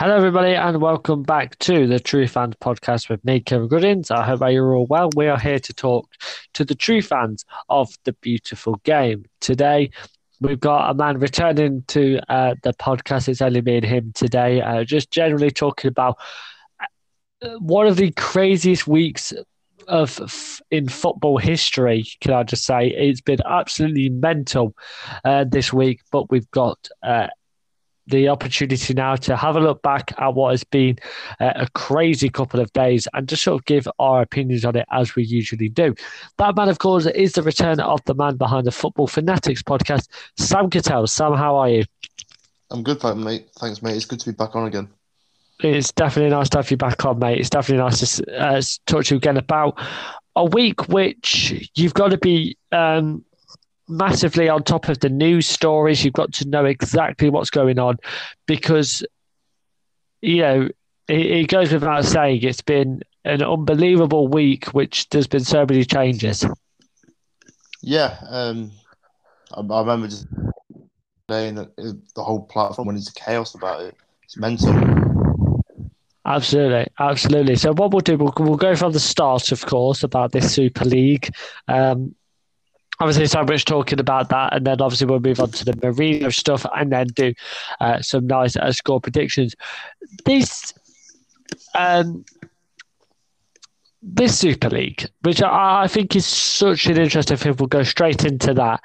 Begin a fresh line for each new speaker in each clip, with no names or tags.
Hello, everybody, and welcome back to the True Fans podcast with me, Kevin Goodins. I hope you're all well. We are here to talk to the true fans of the beautiful game. Today, we've got a man returning to uh, the podcast. It's only me and him today, uh, just generally talking about uh, one of the craziest weeks of in football history. Can I just say it's been absolutely mental uh, this week? But we've got uh, the opportunity now to have a look back at what has been uh, a crazy couple of days and just sort of give our opinions on it as we usually do. That man, of course, is the return of the man behind the Football Fanatics podcast, Sam Cattell. Sam, how are you?
I'm good, mate. Thanks, mate. It's good to be back on again.
It's definitely nice to have you back on, mate. It's definitely nice to uh, talk to you again about a week which you've got to be um, massively on top of the news stories. You've got to know exactly what's going on because, you know, it, it goes without saying it's been an unbelievable week, which there's been so many changes.
Yeah, um, I, I, remember just saying that the whole platform went into chaos about it. It's mental.
Absolutely, absolutely. So what we'll do, we'll, we'll go from the start, of course, about this Super League. Um, obviously so much talking about that, and then obviously we'll move on to the Mourinho stuff, and then do uh, some nice uh, score predictions. This, um, this Super League, which I, I think is such an interesting thing, we'll go straight into that.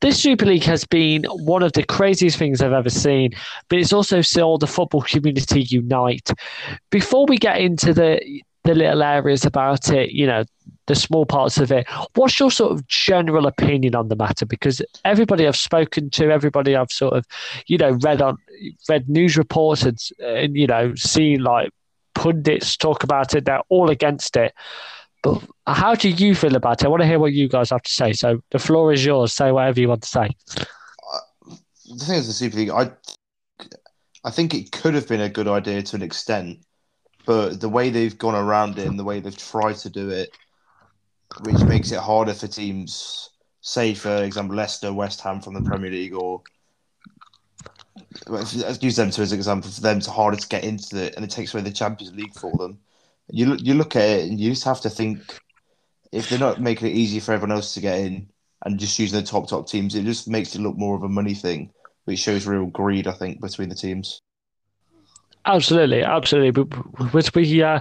This Super League has been one of the craziest things I've ever seen, but it's also saw the football community unite. Before we get into the the little areas about it, you know, the small parts of it. What's your sort of general opinion on the matter? Because everybody I've spoken to, everybody I've sort of, you know, read on read news reports and, and you know, seen like pundits talk about it. They're all against it. But how do you feel about it? I want to hear what you guys have to say. So the floor is yours. Say whatever you want to say.
Uh, the thing is, the Super League, I, I think it could have been a good idea to an extent but the way they've gone around it and the way they've tried to do it, which makes it harder for teams, say for example Leicester, West Ham from the Premier League, or let's use them to as an example for them. It's harder to get into it, and it takes away the Champions League for them. You look, you look at it, and you just have to think if they're not making it easy for everyone else to get in and just using the top top teams, it just makes it look more of a money thing, which shows real greed, I think, between the teams.
Absolutely, absolutely. But we? Uh,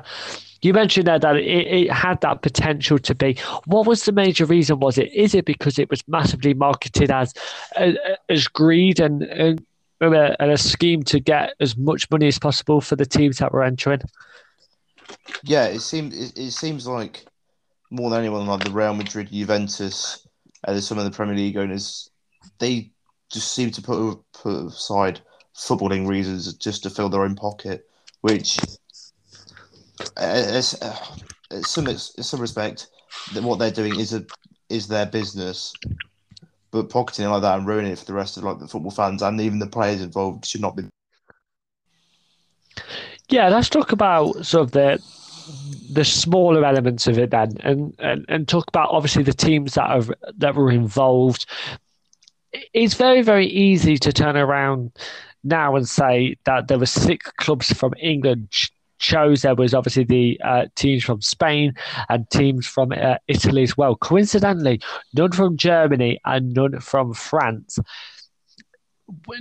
you mentioned there that it, it, had that potential to be. What was the major reason? Was it? Is it because it was massively marketed as uh, uh, as greed and, and a, and a scheme to get as much money as possible for the teams that were entering?
Yeah, it seems it, it seems like more than anyone, like the Real Madrid, Juventus, and some of the Premier League owners, they just seem to put put aside footballing reasons just to fill their own pocket, which, is, uh, in some in some respect, what they're doing is a is their business. But pocketing like that and ruining it for the rest of like the football fans and even the players involved should not be.
Yeah, let's talk about sort of the the smaller elements of it then, and, and and talk about obviously the teams that are that were involved. It's very very easy to turn around now and say that there were six clubs from England chose. There was obviously the uh, teams from Spain and teams from uh, Italy as well. Coincidentally, none from Germany and none from France.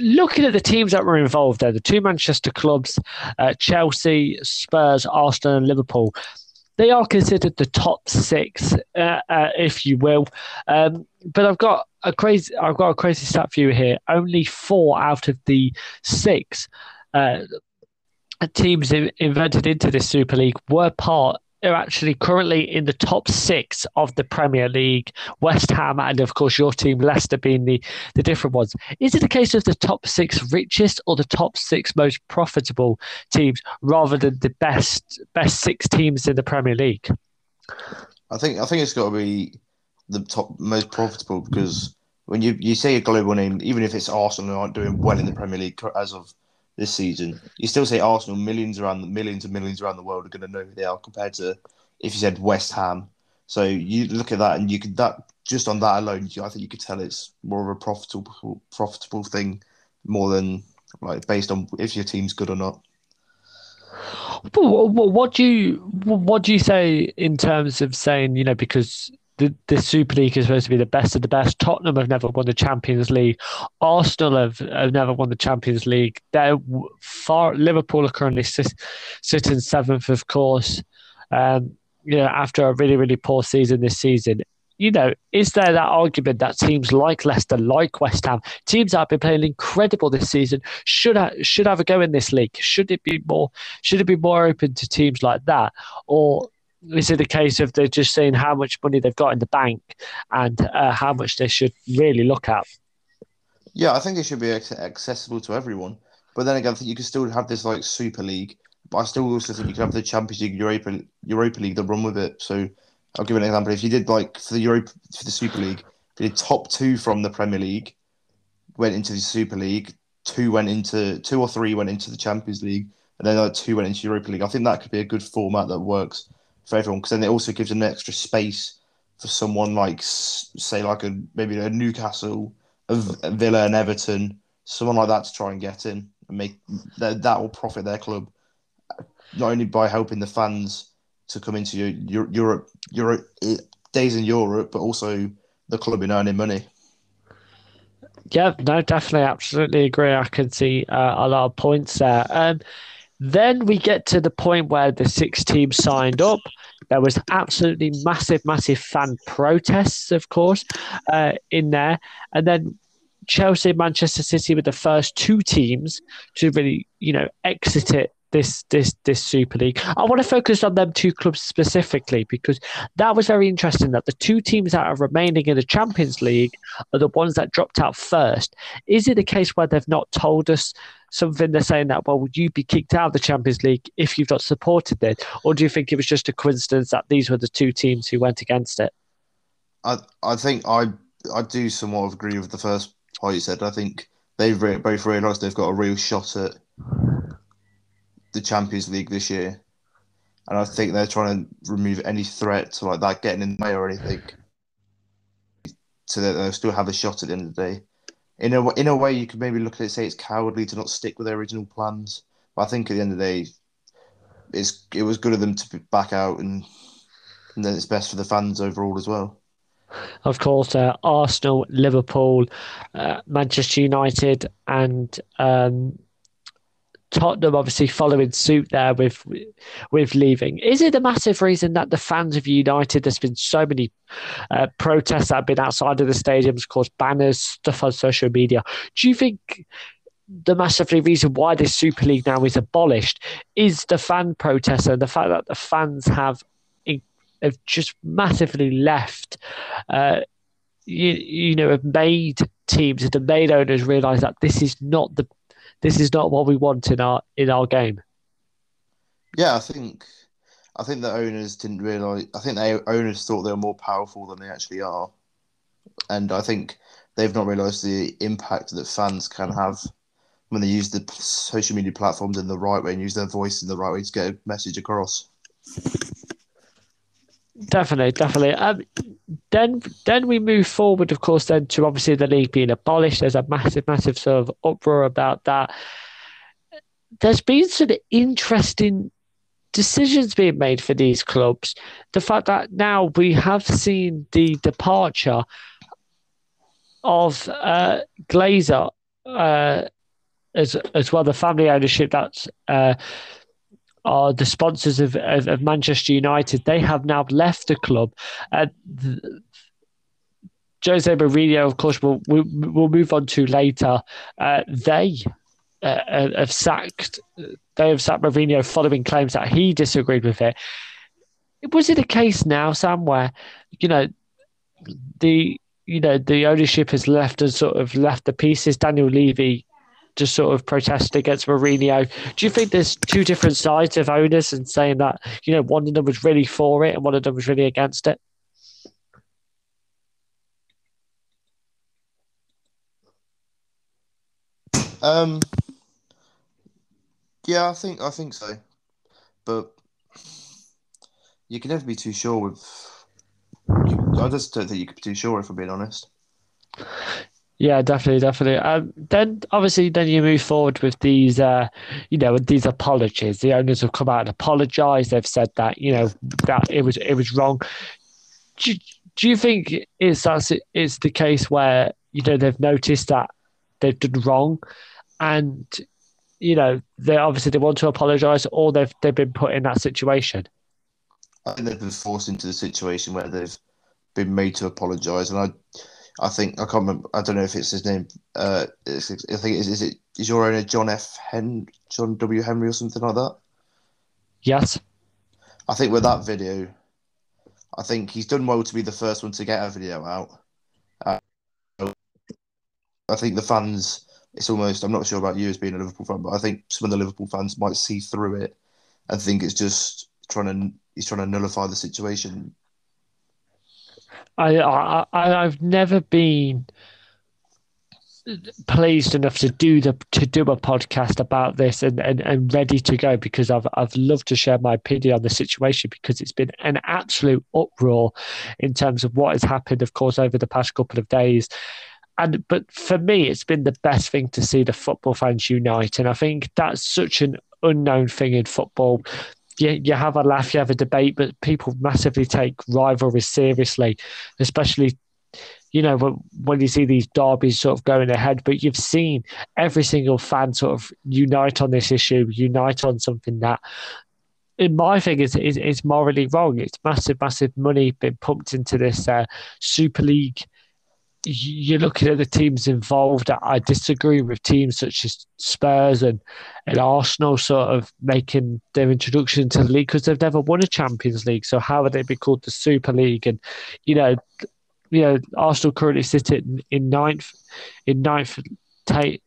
Looking at the teams that were involved there, the two Manchester clubs, uh, Chelsea, Spurs, Arsenal, and Liverpool, they are considered the top six, uh, uh, if you will. Um, but I've got a crazy, I've got a crazy stat for you here. Only four out of the six uh, teams invented into this Super League were part are actually currently in the top six of the Premier League. West Ham and of course your team Leicester being the, the different ones. Is it a case of the top six richest or the top six most profitable teams rather than the best best six teams in the Premier League?
I think I think it's got to be the top most profitable because when you, you say a global name, even if it's Arsenal aren't doing well in the Premier League as of this season, you still say Arsenal. Millions around the millions and millions around the world are going to know who they are compared to if you said West Ham. So you look at that, and you could that just on that alone, I think you could tell it's more of a profitable profitable thing more than like based on if your team's good or not.
What do you what do you say in terms of saying you know because the, the Super League is supposed to be the best of the best. Tottenham have never won the Champions League. Arsenal have, have never won the Champions League. They're far. Liverpool are currently sit, sitting seventh, of course. Um, you know, after a really really poor season this season. You know, is there that argument that teams like Leicester, like West Ham, teams that have been playing incredible this season, should have, should have a go in this league? Should it be more? Should it be more open to teams like that, or is it a case of they're just seeing how much money they've got in the bank and uh, how much they should really look at?
Yeah, I think it should be accessible to everyone. But then again, I think you can still have this like Super League. But I still also think you can have the Champions League, Europa, Europa League that run with it. So I'll give an example. If you did like for the Europa, for the Super League, if you did top two from the Premier League, went into the Super League, two went into two or three went into the Champions League, and then like two went into Europa League. I think that could be a good format that works for everyone because then it also gives an extra space for someone like say like a maybe a Newcastle, a, Villa, and Everton, someone like that to try and get in and make that that will profit their club not only by helping the fans to come into your, your Europe Europe days in Europe, but also the club in earning money.
Yeah, no, definitely, absolutely agree. I can see uh, a lot of points there. Um, then we get to the point where the six teams signed up. There was absolutely massive, massive fan protests, of course, uh, in there. And then Chelsea, Manchester City were the first two teams to really, you know, exit it this this this Super League. I want to focus on them two clubs specifically because that was very interesting. That the two teams that are remaining in the Champions League are the ones that dropped out first. Is it a case where they've not told us something? They're saying that well, would you be kicked out of the Champions League if you've not supported it, or do you think it was just a coincidence that these were the two teams who went against it?
I I think I I do somewhat agree with the first part you said. I think they've both realised they've got a real shot at the Champions League this year, and I think they're trying to remove any threat to like that getting in the way or anything, so that they'll still have a shot at the end of the day. In a in a way, you could maybe look at it say it's cowardly to not stick with their original plans, but I think at the end of the day, it's it was good of them to back out, and and then it's best for the fans overall as well.
Of course, uh, Arsenal, Liverpool, uh, Manchester United, and um, Tottenham obviously following suit there with with leaving. Is it a massive reason that the fans of United? There's been so many uh, protests that have been outside of the stadiums, course, banners, stuff on social media. Do you think the massively reason why this Super League now is abolished is the fan protest and the fact that the fans have have just massively left? Uh, you, you know, have made teams and the made owners realise that this is not the this is not what we want in our in our game.
Yeah, I think I think the owners didn't realize. I think the owners thought they were more powerful than they actually are, and I think they've not realised the impact that fans can have when they use the social media platforms in the right way and use their voice in the right way to get a message across.
Definitely, definitely. Um, then, then we move forward, of course, then to obviously the league being abolished. There's a massive, massive sort of uproar about that. There's been some interesting decisions being made for these clubs. The fact that now we have seen the departure of uh, Glazer uh, as as well, the family ownership that's uh, are the sponsors of, of, of, Manchester United. They have now left the club. Uh, Jose Mourinho, of course, we'll, we'll, move on to later. Uh, they uh, have sacked. They have sacked Mourinho following claims that he disagreed with it. Was it a case now, Sam, where you know the you know the ownership has left and sort of left the pieces? Daniel Levy just sort of protested against Mourinho. Do you think there's two different sides of owners and saying that, you know, one of them was really for it and one of them was really against it?
Um, yeah, I think I think so, but you can never be too sure with. I just don't think you could be too sure if I'm being honest.
Yeah, definitely, definitely. Um, then obviously, then you move forward with these, uh, you know, with these apologies. The owners have come out and apologized. They've said that you know that it was it was wrong. Do, do you think it's that's it's the case where you know they've noticed that they've done wrong, and you know they obviously they want to apologize, or they've they've been put in that situation.
I think they've been forced into the situation where they've been made to apologise, and I I think I can't remember. I don't know if it's his name. Uh, I think is is it is your owner John F. Hen John W. Henry or something like that.
Yes.
I think with that video, I think he's done well to be the first one to get a video out. Uh, I think the fans. It's almost. I'm not sure about you as being a Liverpool fan, but I think some of the Liverpool fans might see through it and think it's just trying to. He's trying to nullify the situation
I, I I've never been pleased enough to do the to do a podcast about this and, and, and ready to go because I've I've loved to share my opinion on the situation because it's been an absolute uproar in terms of what has happened, of course, over the past couple of days. And but for me, it's been the best thing to see the football fans unite, and I think that's such an unknown thing in football you, you have a laugh, you have a debate, but people massively take rivalries seriously, especially you know, when, you see these derbies sort of going ahead, but you've seen every single fan sort of unite on this issue, unite on something that, in my thing, is, is, is morally wrong. It's massive, massive money being pumped into this uh, Super League you're looking at the teams involved. I disagree with teams such as Spurs and, and Arsenal sort of making their introduction to the league because they've never won a Champions League. So how would they be called the Super League? And you know, you know, Arsenal currently sit in, in ninth, in ninth,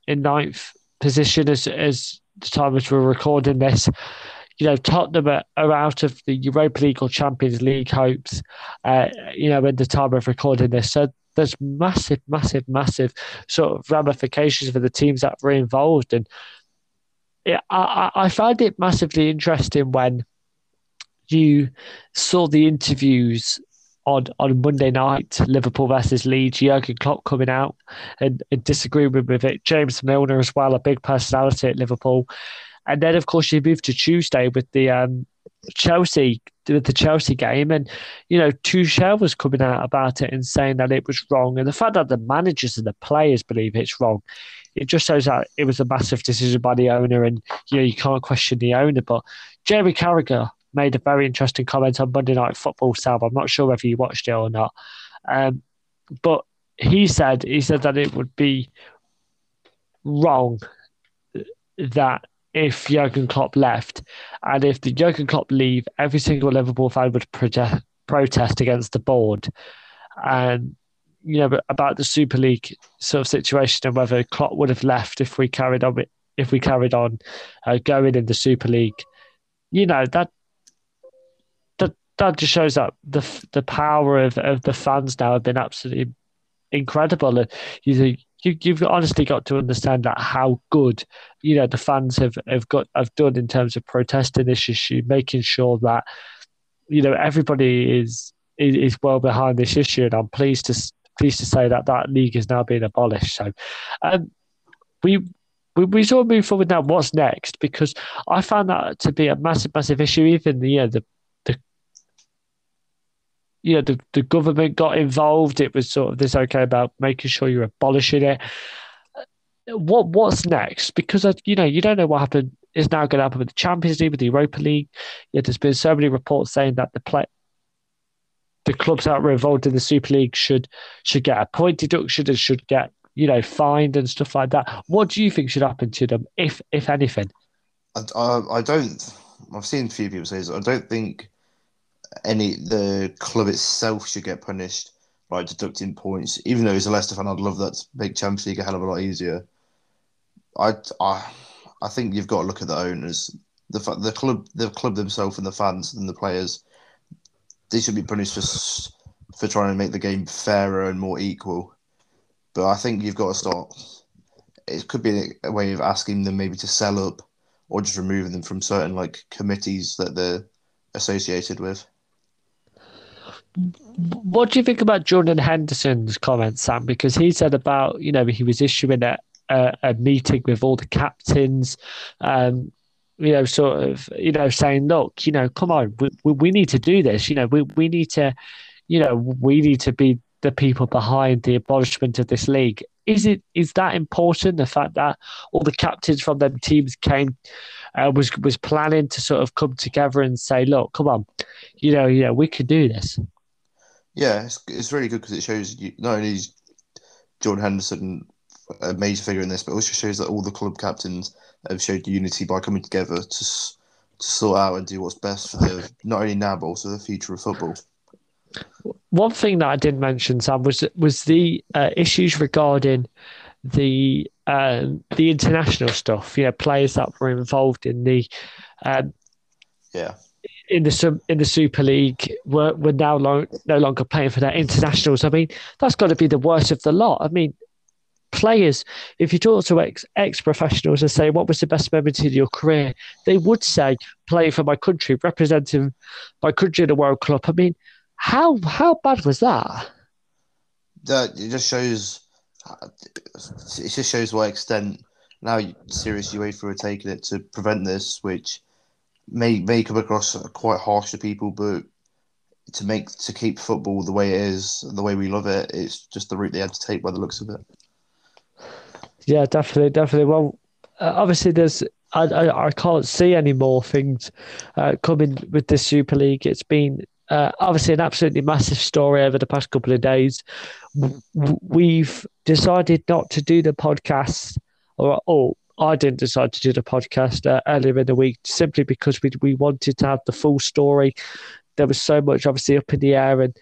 in ninth position as as the time as we're recording this. You know, Tottenham are, are out of the Europa League or Champions League hopes. Uh, you know, at the time of recording this, so there's massive, massive, massive sort of ramifications for the teams that were involved. And it, I, I find it massively interesting when you saw the interviews on, on Monday night, Liverpool versus Leeds, Jurgen Klopp coming out and, and disagreeing with it. James Milner as well, a big personality at Liverpool. And then, of course, you move to Tuesday with the um, Chelsea with the Chelsea game, and you know Tuchel was coming out about it and saying that it was wrong, and the fact that the managers and the players believe it's wrong, it just shows that it was a massive decision by the owner, and you know you can't question the owner. But Jerry Carragher made a very interesting comment on Monday Night Football. Sam, I'm not sure whether you watched it or not, um, but he said he said that it would be wrong that if Jurgen Klopp left, and if the Jurgen Klopp leave, every single Liverpool fan would protest, protest against the board, and you know about the Super League sort of situation and whether Klopp would have left if we carried on if we carried on uh, going in the Super League. You know that that that just shows that the the power of, of the fans now have been absolutely incredible. And you you, you've honestly got to understand that how good you know the fans have, have got have done in terms of protesting this issue, making sure that you know everybody is is, is well behind this issue, and I'm pleased to pleased to say that that league is now being abolished. So, um, we we, we sort of move forward now. What's next? Because I found that to be a massive, massive issue. Even the you know, the you know, the, the government got involved. It was sort of this okay about making sure you're abolishing it. What what's next? Because uh, you know you don't know what happened is now going to happen with the Champions League, with the Europa League. Yeah, there's been so many reports saying that the play, the clubs that were involved in the Super League should should get a point deduction and should get you know fined and stuff like that. What do you think should happen to them, if if anything?
I, I, I don't. I've seen a few people say this. I don't think any the club itself should get punished by deducting points. Even though he's a Leicester fan, I'd love that to make Champions League a hell of a lot easier. I I I think you've got to look at the owners, the the club, the club themselves, and the fans and the players. They should be punished for for trying to make the game fairer and more equal. But I think you've got to start. It could be a way of asking them maybe to sell up, or just removing them from certain like committees that they're associated with.
What do you think about Jordan Henderson's comments, Sam? Because he said about you know he was issuing a a, a meeting with all the captains, um, you know, sort of you know saying, look, you know, come on, we, we, we need to do this. You know, we we need to, you know, we need to be the people behind the abolishment of this league. Is it is that important? The fact that all the captains from them teams came uh, was was planning to sort of come together and say, look, come on, you know, know, we can do this.
Yeah, it's, it's really good because it shows you not only is Jordan Henderson a major figure in this, but also shows that all the club captains have showed unity by coming together to to sort out and do what's best for the not only now but also the future of football.
One thing that I didn't mention, Sam, was was the uh, issues regarding the um, the international stuff. You know, players that were involved in the um,
yeah
in the in the Super League were were now lo- no longer playing for their internationals. I mean, that's got to be the worst of the lot. I mean, players, if you talk to ex ex professionals and say what was the best moment in your career, they would say playing for my country, representing my country in a World Cup. I mean, how how bad was that?
That it just shows. It just shows what extent now serious UEFA are taking it to prevent this, which may may come across quite harsh to people, but to make to keep football the way it is, the way we love it, it's just the route they had to take by the looks of it.
Yeah, definitely, definitely. Well, uh, obviously, there's I, I, I can't see any more things uh, coming with the Super League. It's been uh, obviously an absolutely massive story over the past couple of days. We've decided not to do the podcast, or oh, I didn't decide to do the podcast uh, earlier in the week simply because we we wanted to have the full story. There was so much obviously up in the air. And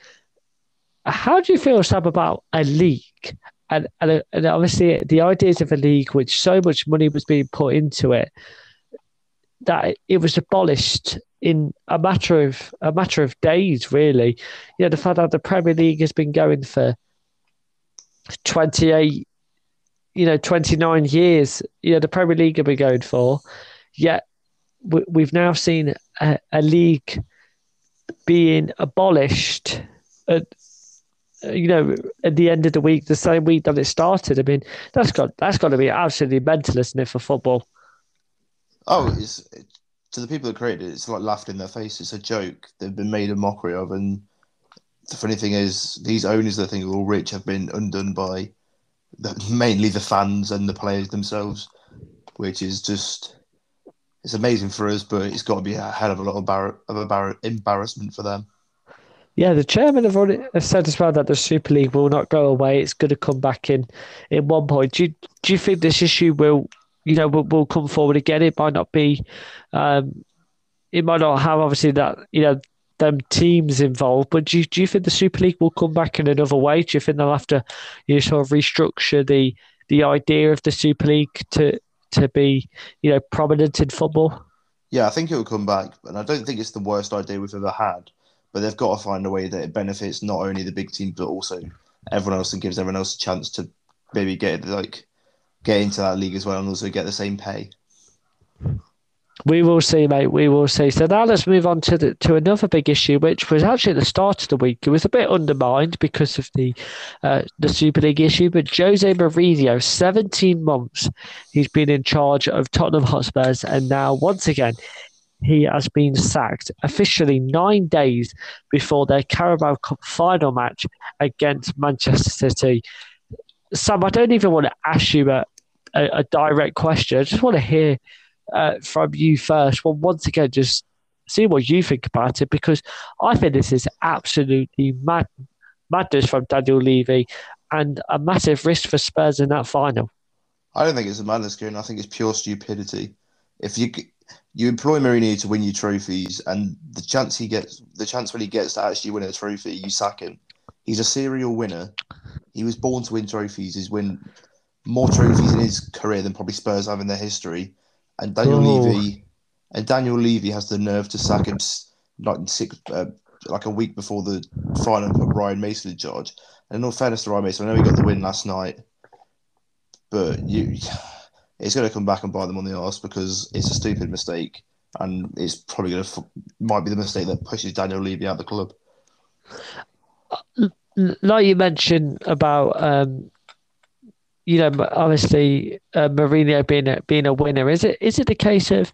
how do you feel, Sam, about a league? And, and, and obviously the ideas of a league, which so much money was being put into it, that it was abolished in a matter of a matter of days, really. You know, the fact that the Premier League has been going for twenty eight, you know, twenty nine years. You know, the Premier League have been going for. Yet we, have now seen a, a, league being abolished. At, you know, at the end of the week, the same week that it started. I mean, that's got that's got to be absolutely mental, isn't it, for football?
Oh, it's to the people that created it, it's like laughed in their face. It's a joke. They've been made a mockery of, and the funny thing is, these owners that think are all rich have been undone by the, mainly the fans and the players themselves, which is just it's amazing for us, but it's got to be a hell of a lot of, bar- of a bar- embarrassment for them.
Yeah, the chairman have already said as well that the Super League will not go away. It's going to come back in in one point. Do you, do you think this issue will you know, will, will come forward again. It might not be, um, it might not have obviously that, you know, them teams involved. But do you, do you think the Super League will come back in another way? Do you think they'll have to, you know, sort of restructure the the idea of the Super League to to be, you know, prominent in football?
Yeah, I think it will come back, and I don't think it's the worst idea we've ever had. But they've got to find a way that it benefits not only the big teams but also everyone else and gives everyone else a chance to maybe get like get into that league as well and also get the same pay.
We will see, mate. We will see. So now let's move on to the, to another big issue, which was actually at the start of the week. It was a bit undermined because of the uh, the Super League issue, but Jose Mourinho, 17 months, he's been in charge of Tottenham Hotspurs, and now once again he has been sacked officially nine days before their Carabao Cup final match against Manchester City. Sam, I don't even want to ask you a, a, a direct question. I just want to hear uh, from you first. Well, once again, just see what you think about it because I think this is absolutely mad, madness from Daniel Levy and a massive risk for Spurs in that final.
I don't think it's a madness, Kieran. I think it's pure stupidity. If you you employ Mourinho to win you trophies, and the chance he gets, the chance when he gets to actually win a trophy, you sack him. He's a serial winner. He was born to win trophies. He's won more trophies in his career than probably Spurs have in their history. And Daniel oh. Levy and Daniel Levy has the nerve to sack him like six, uh, like a week before the final and put Ryan Mason in charge. And in all fairness to Ryan Mason, I know he got the win last night, but you, it's going to come back and bite them on the arse because it's a stupid mistake, and it's probably going to might be the mistake that pushes Daniel Levy out of the club.
like you mentioned about um, you know obviously uh, Mourinho being a, being a winner is it is it a case of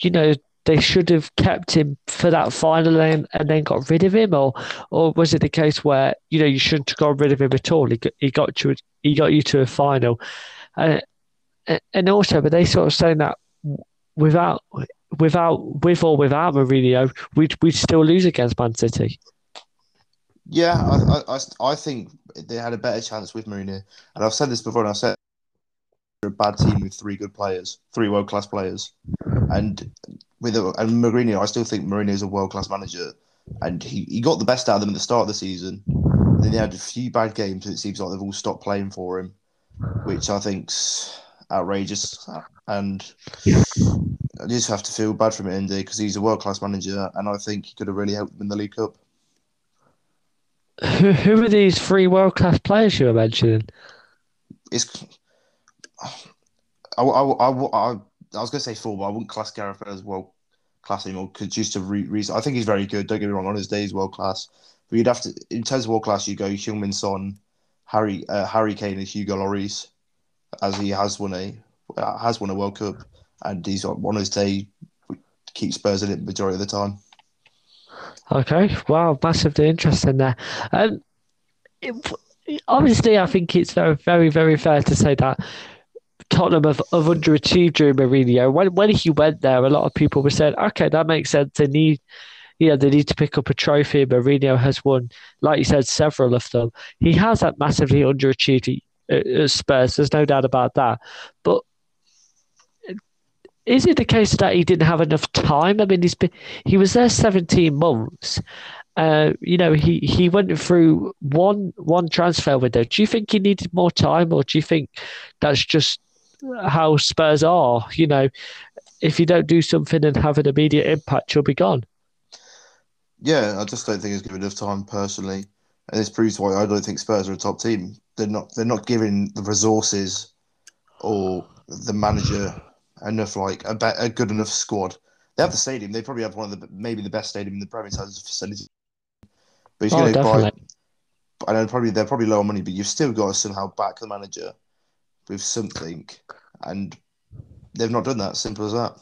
you know they should have kept him for that final and, and then got rid of him? Or or was it the case where you know you shouldn't have got rid of him at all? He got, he got you he got you to a final. Uh, and also but they sort of saying that without without with or without Mourinho we'd we'd still lose against Man City
yeah, I, I, I think they had a better chance with Mourinho, and I've said this before, and I've said a bad team with three good players, three world class players, and with and Mourinho, I still think Mourinho is a world class manager, and he, he got the best out of them at the start of the season. Then they had a few bad games, and it seems like they've all stopped playing for him, which I think's outrageous. And I just have to feel bad for him at Indy because he's a world class manager, and I think he could have really helped them in the League Cup
who, who are these three world class players you were mentioning?
It's I, I, I, I, I was going to say four, but I wouldn't class Gareth as world class anymore because just to re- reason, I think he's very good. Don't get me wrong, on his day he's world class. But you'd have to, in terms of world class, you go Heung-min Son, Harry uh, Harry Kane, and Hugo Lloris, as he has won a uh, has won a World Cup, and he's on his day keeps Spurs in it majority of the time.
Okay, wow, massively interesting there. Um, it, obviously, I think it's very, very, fair to say that Tottenham have, have underachieved during Mourinho. When when he went there, a lot of people were saying, "Okay, that makes sense. They need, you know, they need to pick up a trophy." Mourinho has won, like you said, several of them. He has that massively underachieved at Spurs. There's no doubt about that. But is it the case that he didn't have enough time? I mean, he's been, he was there 17 months. Uh, you know, he, he went through one one transfer window. Do you think he needed more time, or do you think that's just how Spurs are? You know, if you don't do something and have an immediate impact, you'll be gone.
Yeah, I just don't think he's given enough time personally, and this proves why I don't think Spurs are a top team. They're not. They're not giving the resources or the manager enough like a, be- a good enough squad. They have the stadium. They probably have one of the maybe the best stadium in the Premier League facility. But he's oh, going to buy. I know probably they're probably low on money, but you've still got to somehow back the manager with something, and they've not done that. Simple as that.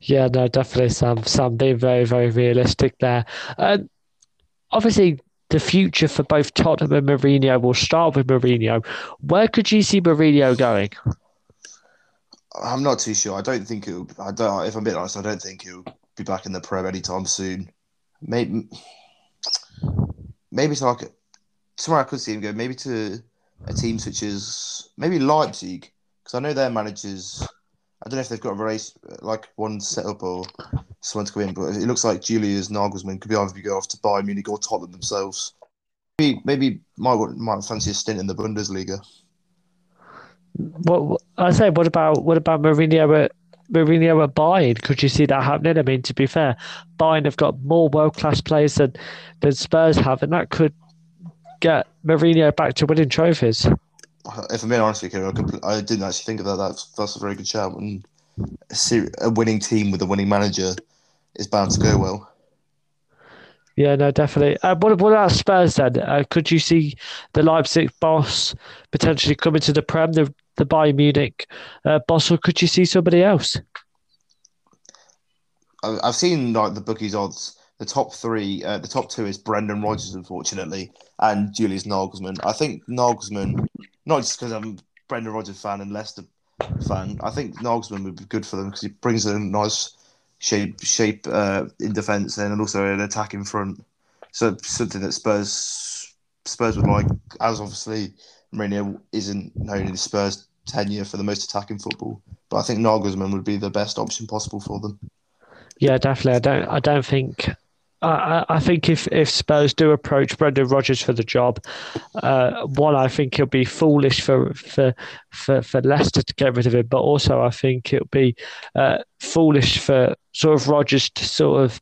Yeah, no, definitely, Sam. Sam being very, very realistic there. Um, obviously, the future for both Tottenham and Mourinho will start with Mourinho. Where could you see Mourinho going?
I'm not too sure. I don't think it'll. I don't. If I'm being honest, I don't think he'll be back in the Prem anytime soon. Maybe, maybe to like somewhere I could see him go. Maybe to a team such as maybe Leipzig, because I know their managers. I don't know if they've got a race like one set up or someone to come in, but it looks like Julius Nagelsmann could be either be go off to Bayern Munich or Tottenham themselves. Maybe, maybe might might fancy a stint in the Bundesliga.
What I say? What about what about Mourinho at Mourinho at Bayern? Could you see that happening? I mean, to be fair, Bayern have got more world class players than than Spurs have, and that could get Mourinho back to winning trophies.
If I'm being honest with you, I, I didn't actually think of that. That's that's a very good shout. And a, a winning team with a winning manager is bound to go well.
Yeah, no, definitely. Uh, what, what about Spurs then? Uh, could you see the Leipzig boss potentially coming to the Prem, the, the Bayern Munich uh, boss, or could you see somebody else?
I've seen like the bookies odds. The top three, uh, the top two is Brendan Rodgers, unfortunately, and Julius Nagelsmann. I think Nagelsmann, not just because I'm a Brendan Rodgers fan and Leicester fan, I think Nagelsmann would be good for them because he brings a nice shape shape uh, in defence and also an attack in front. So something that Spurs Spurs would like, as obviously Mourinho isn't known in Spurs tenure for the most attacking football. But I think Nagelsmann would be the best option possible for them.
Yeah, definitely. I don't. I don't think. I, I think if, if Spurs do approach Brendan Rodgers for the job, uh, one, I think it'll be foolish for, for for for Leicester to get rid of him, but also I think it'll be uh, foolish for sort of Rodgers to sort of,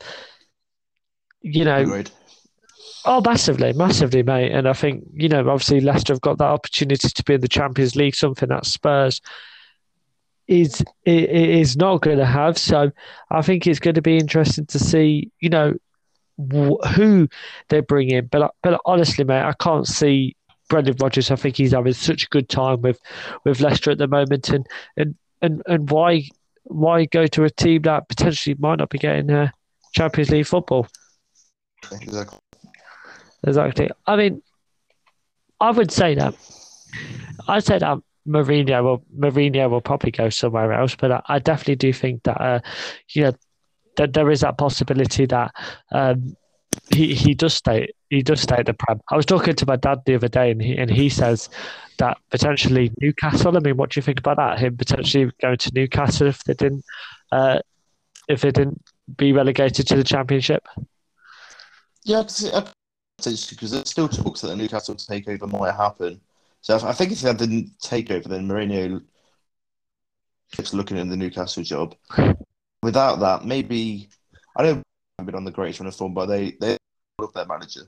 you know, Agreed. Oh, massively, massively, mate. And I think, you know, obviously Leicester have got that opportunity to be in the Champions League, something that Spurs is is not going to have. So I think it's going to be interesting to see, you know, who they bring in. But but honestly, mate, I can't see Brendan Rodgers. I think he's having such a good time with with Leicester at the moment, and and and, and why why go to a team that potentially might not be getting uh, Champions League football?
Exactly.
Exactly. I mean, I would say that. I said that Mourinho will Mourinho will probably go somewhere else, but I, I definitely do think that uh, you know that there is that possibility that um, he he does stay he does stay at the Prem. I was talking to my dad the other day, and he and he says that potentially Newcastle. I mean, what do you think about that? Him potentially going to Newcastle if they didn't uh, if they didn't be relegated to the Championship.
Yeah, because there's still talks that the Newcastle takeover might happen. So I think if they didn't take over, then Mourinho keeps looking at the Newcastle job. Without that, maybe I don't have been on the greatest run of form, but they they love their manager.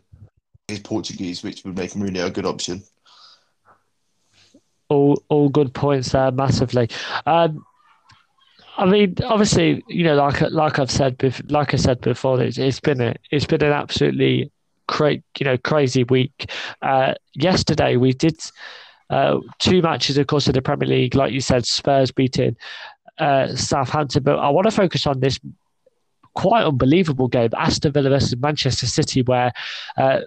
He's Portuguese, which would make Mourinho a good option.
All all good points there, massively. Um, I mean, obviously, you know, like like I've said, like I said before, it's, it's been a it's been an absolutely cra- you know crazy week. Uh, yesterday we did uh, two matches, of course, in the Premier League. Like you said, Spurs beating uh, Southampton, but I want to focus on this quite unbelievable game, Aston Villa versus Manchester City, where uh,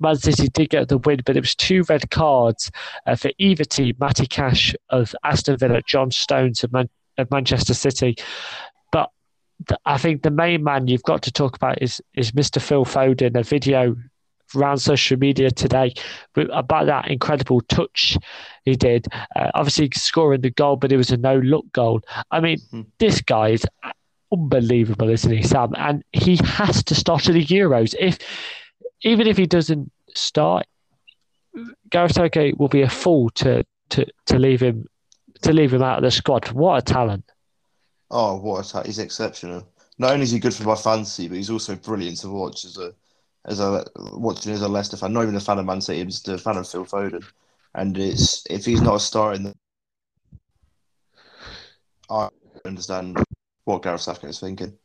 Man City did get the win, but it was two red cards uh, for either team. Matty Cash of Aston Villa, John Stones of, Man- of Manchester City. Th- I think the main man you've got to talk about is is Mr. Phil Foden. A video around social media today about that incredible touch he did. Uh, obviously scoring the goal, but it was a no look goal. I mean, mm-hmm. this guy is unbelievable, isn't he, Sam? And he has to start at the Euros. If even if he doesn't start, Gareth Southgate will be a fool to, to, to leave him to leave him out of the squad. What a talent!
Oh, what a! He's exceptional. Not only is he good for my fantasy, but he's also brilliant to watch as a as a watching as a Leicester fan. Not even a fan of Man City, just a fan of Phil Foden. And it's if he's not a star in the, I understand what Gareth Southgate is thinking.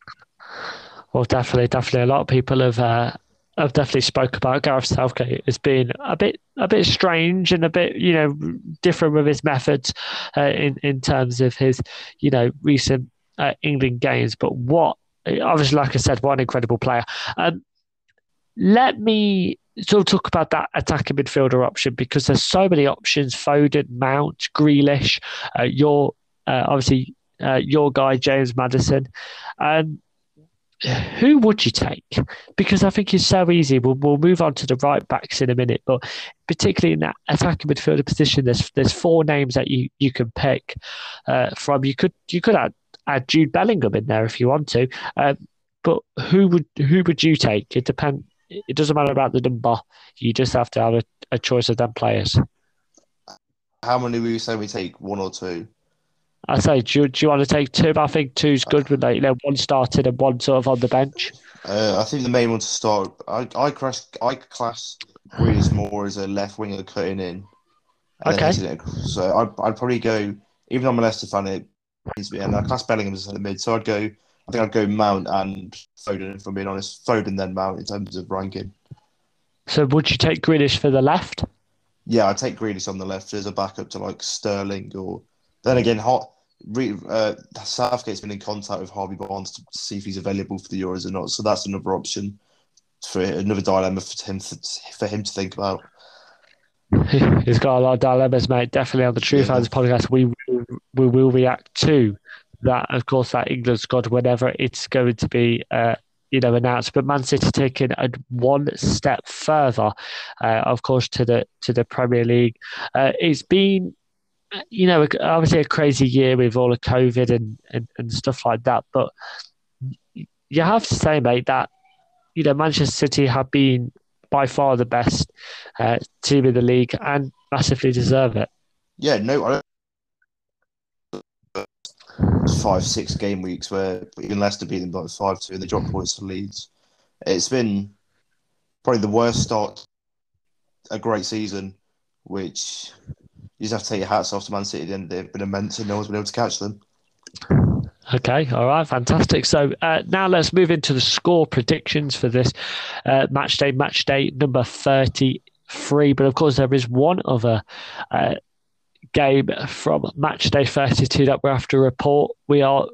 Well, definitely, definitely. A lot of people have uh, have definitely spoke about Gareth Southgate as being a bit a bit strange and a bit you know different with his methods uh, in in terms of his you know recent uh, England games. But what obviously, like I said, what an incredible player. Um, let me sort of talk about that attacking midfielder option because there's so many options: Foden, Mount, Grealish. Uh, your uh, obviously uh, your guy James Maddison. Um, who would you take? Because I think it's so easy. We'll, we'll move on to the right backs in a minute, but particularly in that attacking midfielder position, there's there's four names that you, you can pick uh, from. You could you could add, add Jude Bellingham in there if you want to, um, but who would who would you take? It depends. It doesn't matter about the number. You just have to have a, a choice of them players.
How many would you say we take? One or two?
I say, do you, do you want to take two? I think two's good with like, you know, one started and one sort of on the bench.
Uh, I think the main one to start, I I class I class Grealish more as a left winger cutting in.
Okay.
So I'd, I'd probably go, even though I'm a Leicester fan, it and I class Bellingham as in the mid. So I'd go, I think I'd go Mount and Foden, if I'm being honest. Foden then Mount in terms of ranking.
So would you take Grealish for the left?
Yeah, I'd take Grealish on the left as a backup to like Sterling or then again, hot. Uh, Southgate's been in contact with Harvey Barnes to see if he's available for the Euros or not. So that's another option for another dilemma for him to, for him to think about.
He's got a lot of dilemmas, mate. Definitely on the True yeah. Fans podcast, we we will react to that. Of course, that England squad whenever it's going to be. Uh, you know, announced, but Man City taking a one step further, uh, of course, to the to the Premier League. Uh, it's been you know, obviously a crazy year with all of COVID and, and, and stuff like that. But you have to say, mate, that, you know, Manchester City have been by far the best uh, team in the league and massively deserve it.
Yeah, no, I five, six game weeks where even Leicester beat them by five two and they dropped points to Leeds. It's been probably the worst start a great season, which you just have to take your hats off to Man City. Then they've been immense, and no one's been able to catch them.
Okay, all right, fantastic. So uh, now let's move into the score predictions for this uh, match day, match day number 33. But of course, there is one other uh, game from match day 32 that we have to report. We are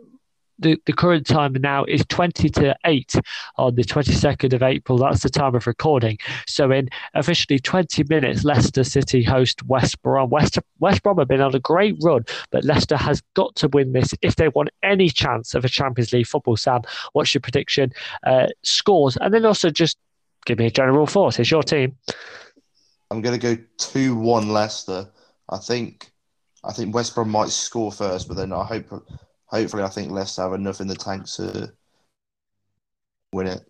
the, the current time now is 20 to 8 on the 22nd of April. That's the time of recording. So, in officially 20 minutes, Leicester City host West Brom. West, West Brom have been on a great run, but Leicester has got to win this if they want any chance of a Champions League football. Sam, what's your prediction? Uh, scores, and then also just give me a general thought. It's your team.
I'm going to go 2 1 Leicester. I think. I think West Brom might score first, but then I hope hopefully, I think Leicester have enough in the tank to win it.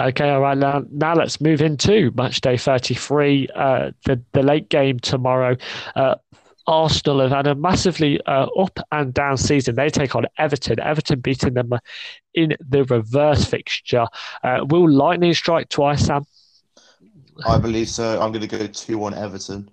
Okay, all right. Now, now let's move into match day 33, uh, the, the late game tomorrow. Uh, Arsenal have had a massively uh, up and down season. They take on Everton. Everton beating them in the reverse fixture. Uh, will Lightning strike twice, Sam?
I believe so. I'm going to go 2 1 Everton.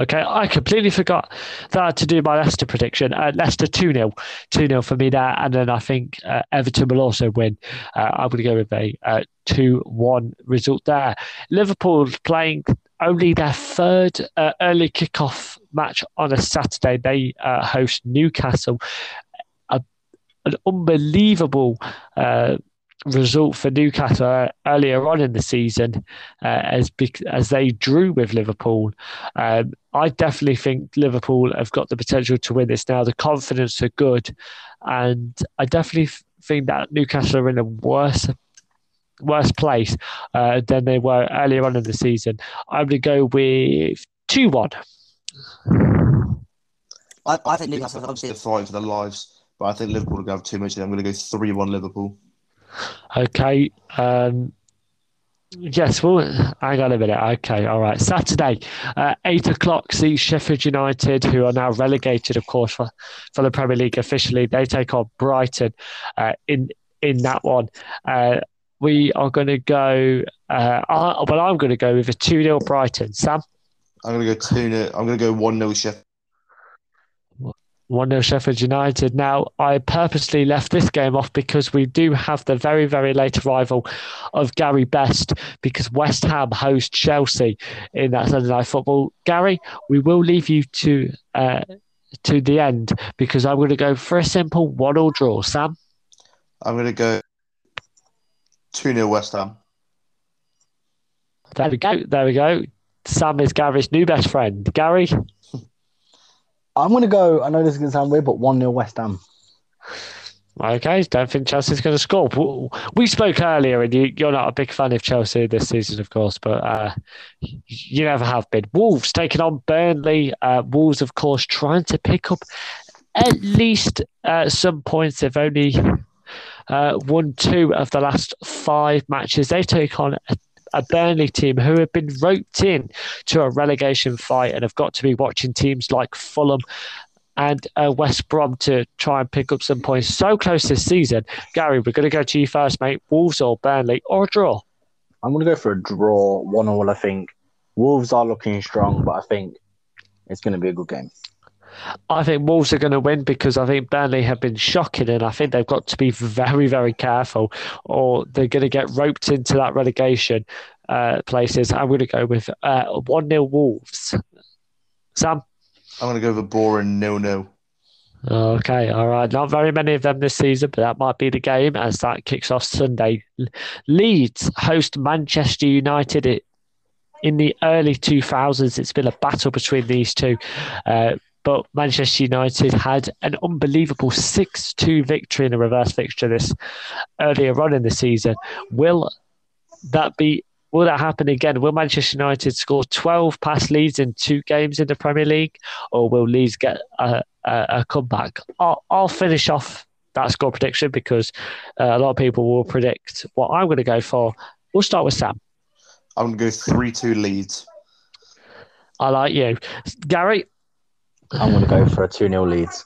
Okay, I completely forgot that to do my Leicester prediction. Uh, Leicester 2 0, 2 0 for me there. And then I think uh, Everton will also win. Uh, I'm going to go with a uh, 2 1 result there. Liverpool playing only their third uh, early kickoff match on a Saturday. They uh, host Newcastle. A, an unbelievable result for Newcastle uh, earlier on in the season uh, as as they drew with Liverpool. Um, I definitely think Liverpool have got the potential to win this now. The confidence are good, and I definitely think that Newcastle are in a worse worse place uh, than they were earlier on in the season. I'm going to go with two one.
I, I think Newcastle
obviously fighting for their lives, but I think Liverpool are going to have too much. I'm going to go three one Liverpool.
Okay. Um, yes, well, hang on a minute. Okay, all right. Saturday, uh, 8 o'clock, see Sheffield United, who are now relegated, of course, for, for the Premier League officially. They take on Brighton uh, in, in that one. Uh, we are going to go, uh, well, I'm going to go with a 2 0 Brighton. Sam?
I'm going to go 2 0. I'm going to go 1 0 Sheffield.
1 0 Sheffield United. Now, I purposely left this game off because we do have the very, very late arrival of Gary Best because West Ham host Chelsea in that Sunday night football. Gary, we will leave you to uh, to the end because I'm going to go for a simple one all draw. Sam?
I'm going to go 2 0 West Ham.
There we go. There we go. Sam is Gary's new best friend. Gary?
I'm going to go. I know this is going to sound weird, but 1 0 West Ham.
Okay, don't think Chelsea's going to score. We spoke earlier, and you, are not a big fan of Chelsea this season, of course, but uh, you never have been. Wolves taking on Burnley. Uh, Wolves, of course, trying to pick up at least uh, some points. They've only uh, won two of the last five matches. They take on a a Burnley team who have been roped in to a relegation fight and have got to be watching teams like Fulham and uh, West Brom to try and pick up some points. So close this season. Gary, we're going to go to you first, mate. Wolves or Burnley or a draw?
I'm going to go for a draw, one all, I think. Wolves are looking strong, but I think it's going to be a good game.
I think Wolves are going to win because I think Burnley have been shocking, and I think they've got to be very, very careful, or they're going to get roped into that relegation uh, places. I'm going to go with uh, one 0 Wolves. Sam,
I'm going to go with a boring no nil.
Okay, all right. Not very many of them this season, but that might be the game as that kicks off Sunday. Leeds host Manchester United. It, in the early 2000s, it's been a battle between these two. Uh, but Manchester United had an unbelievable 6 2 victory in a reverse fixture this earlier on in the season. Will that be Will that happen again? Will Manchester United score 12 past Leeds in two games in the Premier League, or will Leeds get a, a, a comeback? I'll, I'll, finish off that score prediction because uh, a lot of people will predict what I'm going to go for. We'll start with Sam.
I'm going to go 3 2 Leeds.
I like you. Gary?
I'm going to go for a 2 0 Leeds.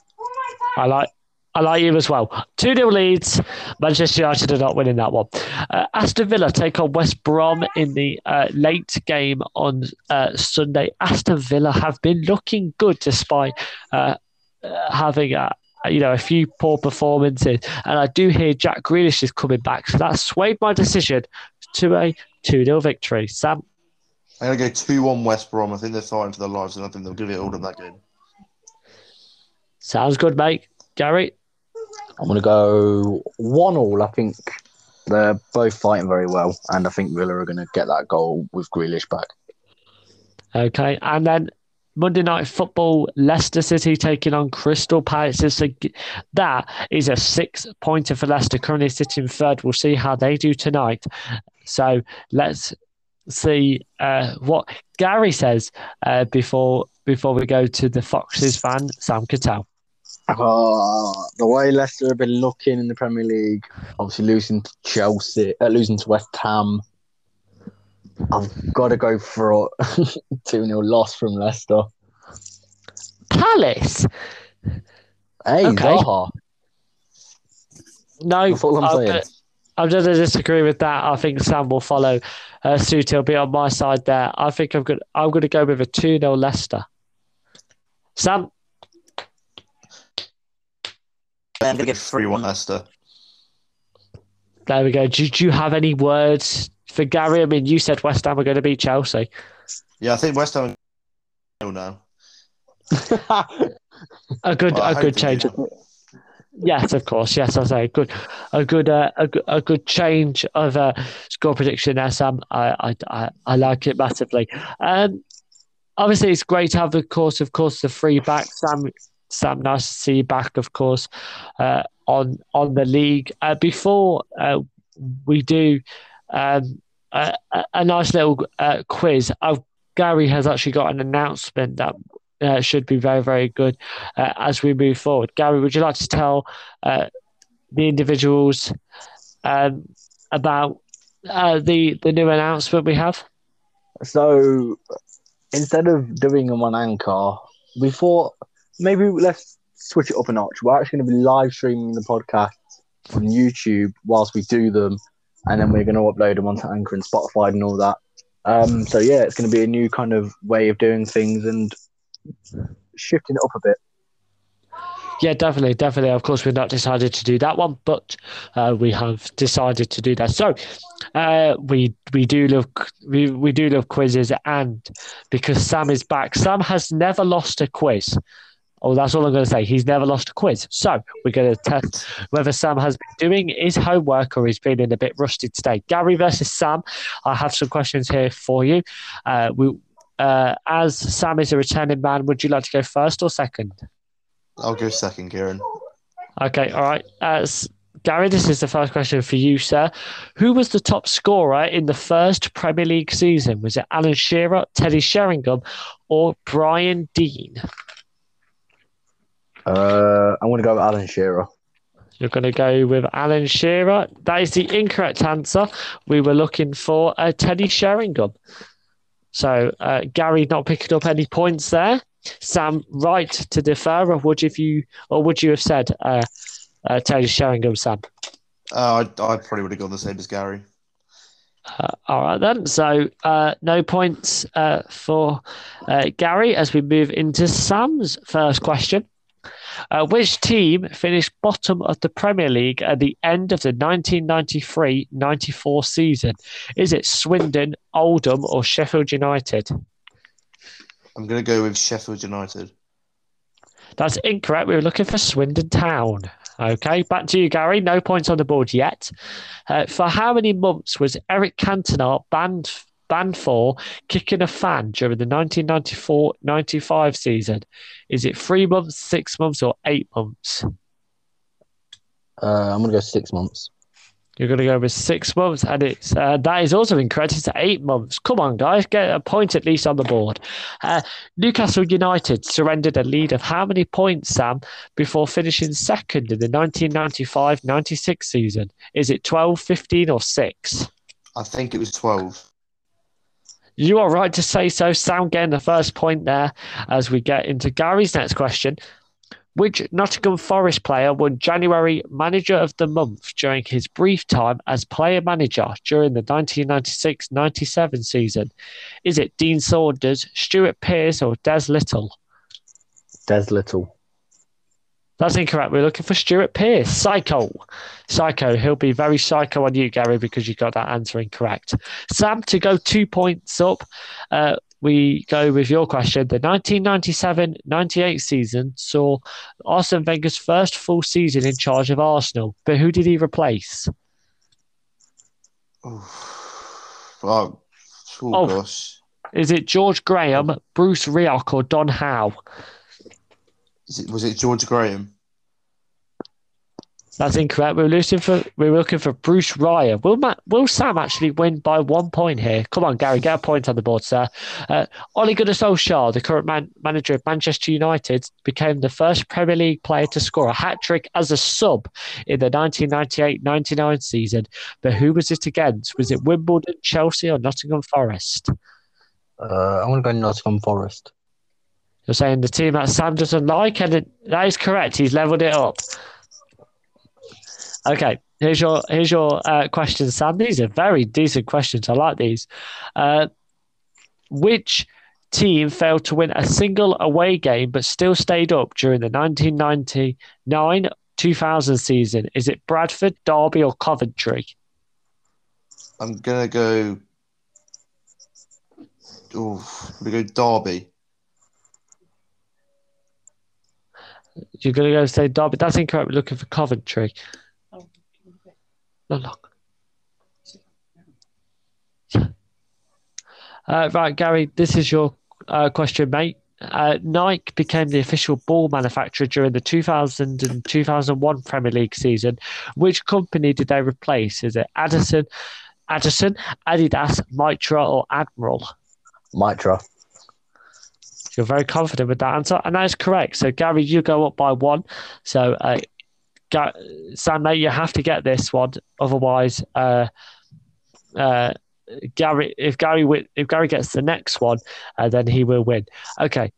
I like I like you as well. 2 0 Leeds. Manchester United are not winning that one. Uh, Aston Villa take on West Brom in the uh, late game on uh, Sunday. Aston Villa have been looking good despite uh, uh, having a, you know, a few poor performances. And I do hear Jack Grealish is coming back. So that swayed my decision to a 2 0 victory. Sam?
I'm going to go 2 1 West Brom. I think they're fighting for their lives, and I think they'll give it all of that game.
Sounds good, mate. Gary?
I'm going to go 1 all. I think they're both fighting very well, and I think Villa are going to get that goal with Grealish back.
Okay, and then Monday Night Football, Leicester City taking on Crystal Palace. So that is a six pointer for Leicester, currently sitting third. We'll see how they do tonight. So let's see uh, what Gary says uh, before before we go to the Foxes fan, Sam Cattell.
Uh, the way Leicester have been looking in the Premier League, obviously losing to Chelsea, uh, losing to West Ham, I've got to go for a 2 0 loss from Leicester.
Palace?
Hey, okay. Zaha.
No, I'm, saying. I'm going to disagree with that. I think Sam will follow uh, suit. He'll be on my side there. I think I'm going. I'm going to go with a two 0 Leicester. Sam.
I'm going to get three one Leicester.
There we go. Did you have any words for Gary? I mean, you said West Ham are going to beat Chelsea.
Yeah, I think West Ham. Are now.
a good, well, a good change. Yes, of course. Yes, I say good, a good, uh, a, a good change of uh, score prediction there, Sam. I, I, I, like it massively. Um, obviously, it's great to have, of course, of course, the free back. Sam, Sam, nice to see you back, of course, uh, on on the league. Uh, before uh, we do um, a, a, nice little uh, quiz, Gary has actually got an announcement that uh, should be very, very good uh, as we move forward. Gary, would you like to tell uh, the individuals um, about uh, the the new announcement we have?
So instead of doing them on Anchor, we thought maybe let's switch it up a notch. We're actually going to be live streaming the podcast on YouTube whilst we do them, and then we're going to upload them onto Anchor and Spotify and all that. Um, so yeah, it's going to be a new kind of way of doing things, and shifting it up a bit.
Yeah, definitely, definitely. Of course, we've not decided to do that one, but uh, we have decided to do that. So, uh, we we do love we, we do love quizzes, and because Sam is back, Sam has never lost a quiz. Oh, that's all I'm going to say. He's never lost a quiz. So we're going to test whether Sam has been doing his homework or he's been in a bit rusty today. Gary versus Sam. I have some questions here for you. Uh, we uh, as Sam is a returning man, would you like to go first or second?
I'll go second, Kieran.
Okay, all right. As Gary, this is the first question for you, sir. Who was the top scorer in the first Premier League season? Was it Alan Shearer, Teddy Sheringham, or Brian Deane?
Uh, I'm going to go with Alan Shearer.
You're going to go with Alan Shearer. That is the incorrect answer. We were looking for uh, Teddy Sheringham. So uh, Gary not picking up any points there. Sam, right to defer, or would you, if you, or would you have said uh, uh, Taylor Sheringham, Sam?
Uh, I, I probably would have gone the same as Gary.
Uh, all right then. So uh, no points uh, for uh, Gary as we move into Sam's first question. Uh, which team finished bottom of the Premier League at the end of the 1993 94 season? Is it Swindon, Oldham, or Sheffield United?
I'm going to go with Sheffield United.
That's incorrect. We were looking for Swindon Town. Okay, back to you, Gary. No points on the board yet. Uh, for how many months was Eric Cantona banned banned for kicking a fan during the 1994-95 season? Is it three months, six months, or eight months?
Uh, I'm going to go six months.
You're going to go with six months, and it's uh, that is also in incorrect. It's eight months. Come on, guys, get a point at least on the board. Uh, Newcastle United surrendered a lead of how many points, Sam, before finishing second in the 1995-96 season? Is it 12, 15, or six?
I think it was 12.
You are right to say so. Sound getting the first point there as we get into Gary's next question. Which Nottingham Forest player won January Manager of the Month during his brief time as player manager during the 1996 97 season? Is it Dean Saunders, Stuart Pearce, or Des Lyttle?
Des Lyttle.
That's incorrect. We're looking for Stuart Pearce. Psycho. Psycho. He'll be very psycho on you, Gary, because you got that answer incorrect. Sam, to go two points up, uh, we go with your question. The 1997 98 season saw Arsene Wenger's first full season in charge of Arsenal, but who did he replace?
Oh, oh,
Oh.
gosh.
Is it George Graham, Bruce Rioch, or Don Howe?
Is it, was it George Graham?
That's incorrect. We're looking for we're looking for Bruce Rioch. Will Ma- Will Sam actually win by one point here? Come on, Gary, get a point on the board, sir. Uh, Ole Gunnar Solskjaer, the current man- manager of Manchester United, became the first Premier League player to score a hat trick as a sub in the 1998-99 season. But who was it against? Was it Wimbledon, Chelsea, or Nottingham Forest?
Uh, I want to go to Nottingham Forest.
You're saying the team that Sam doesn't like, and it, that is correct. He's leveled it up. Okay, here's your here's your uh, question, Sam. These are very decent questions. I like these. Uh, which team failed to win a single away game but still stayed up during the 1999 2000 season? Is it Bradford, Derby, or Coventry?
I'm gonna go. Oh, I'm go Derby.
You're going to go say Derby. That's incorrect. We're looking for Coventry. No, look. Uh, right, Gary, this is your uh, question, mate. Uh, Nike became the official ball manufacturer during the 2000 and 2001 Premier League season. Which company did they replace? Is it Addison, Addison, Adidas, Mitre, or Admiral?
Mitre.
You're very confident with that answer, and that is correct. So, Gary, you go up by one. So, uh, Ga- Sam, mate, you have to get this one. Otherwise, uh, uh, Gary, if Gary if Gary gets the next one, uh, then he will win. Okay.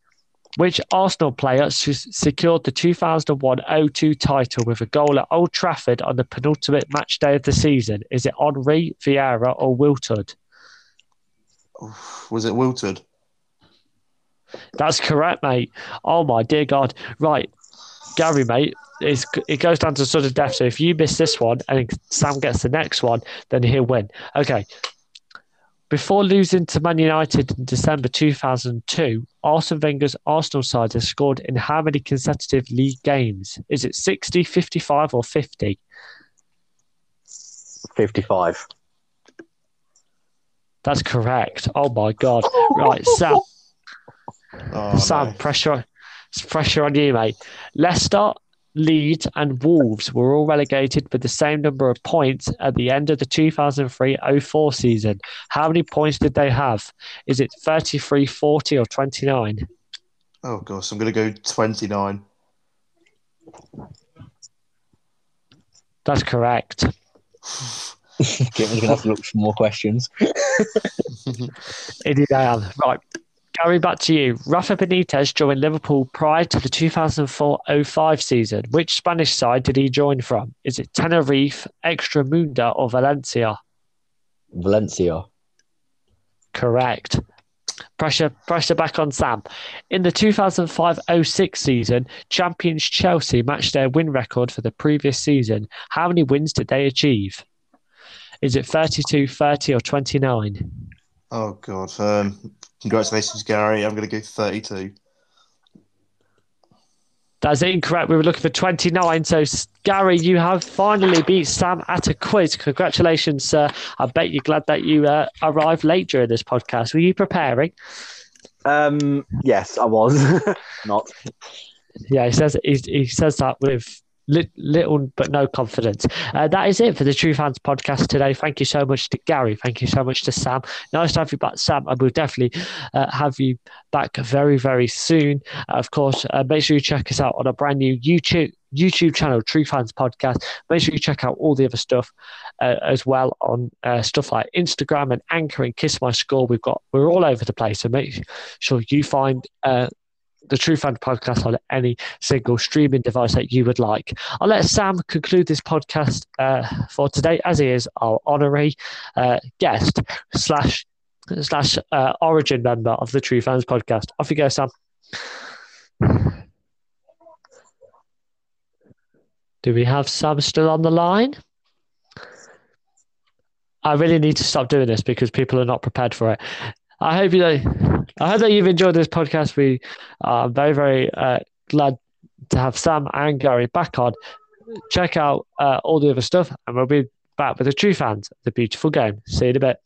Which Arsenal player secured the 2001-02 title with a goal at Old Trafford on the penultimate match day of the season? Is it Henry, Vieira, or Wiltord?
Was it Wiltord?
That's correct, mate. Oh my dear God! Right, Gary, mate. It's, it goes down to sudden death. So if you miss this one and Sam gets the next one, then he'll win. Okay. Before losing to Man United in December 2002, Arsene Wenger's Arsenal side has scored in how many consecutive league games? Is it 60, 55, or 50?
55.
That's correct. Oh my God! Right, Sam.
Oh,
Sam,
no.
pressure, pressure on you, mate. Leicester, Leeds, and Wolves were all relegated with the same number of points at the end of the 2003-04 season. How many points did they have? Is it 33, 40, or 29?
Oh gosh, I'm gonna go 29.
That's correct.
Okay, we're going to have to look for more questions.
Indeed, I am. Right. Gary, back to you. Rafa Benitez joined Liverpool prior to the 2004-05 season. Which Spanish side did he join from? Is it Tenerife, Extremadura, or Valencia?
Valencia.
Correct. Pressure, pressure back on Sam. In the 2005-06 season, champions Chelsea matched their win record for the previous season. How many wins did they achieve? Is it 32, 30, or 29?
Oh god. Um, congratulations, Gary. I'm gonna go 32.
That's incorrect. We were looking for 29. So, Gary, you have finally beat Sam at a quiz. Congratulations, sir. I bet you're glad that you uh, arrived late during this podcast. Were you preparing?
Um, yes, I was. Not.
Yeah, he says he, he says that with li- little but no confidence. Uh, that is it for the True Fans podcast today. Thank you so much to Gary. Thank you so much to Sam. Nice to have you back, Sam. And we'll definitely uh, have you back very, very soon. Uh, of course, uh, make sure you check us out on a brand new YouTube. YouTube channel, True Fans Podcast. Make sure you check out all the other stuff uh, as well on uh, stuff like Instagram and Anchor and Kiss My Score. We've got we're all over the place, so make sure you find uh, the True Fan Podcast on any single streaming device that you would like. I'll let Sam conclude this podcast uh, for today, as he is our honorary uh, guest slash slash uh, origin member of the True Fans Podcast. Off you go, Sam. Do we have Sam still on the line? I really need to stop doing this because people are not prepared for it. I hope you. I hope that you've enjoyed this podcast. We are very, very uh, glad to have Sam and Gary back on. Check out uh, all the other stuff, and we'll be back with the true fans the beautiful game. See you in a bit.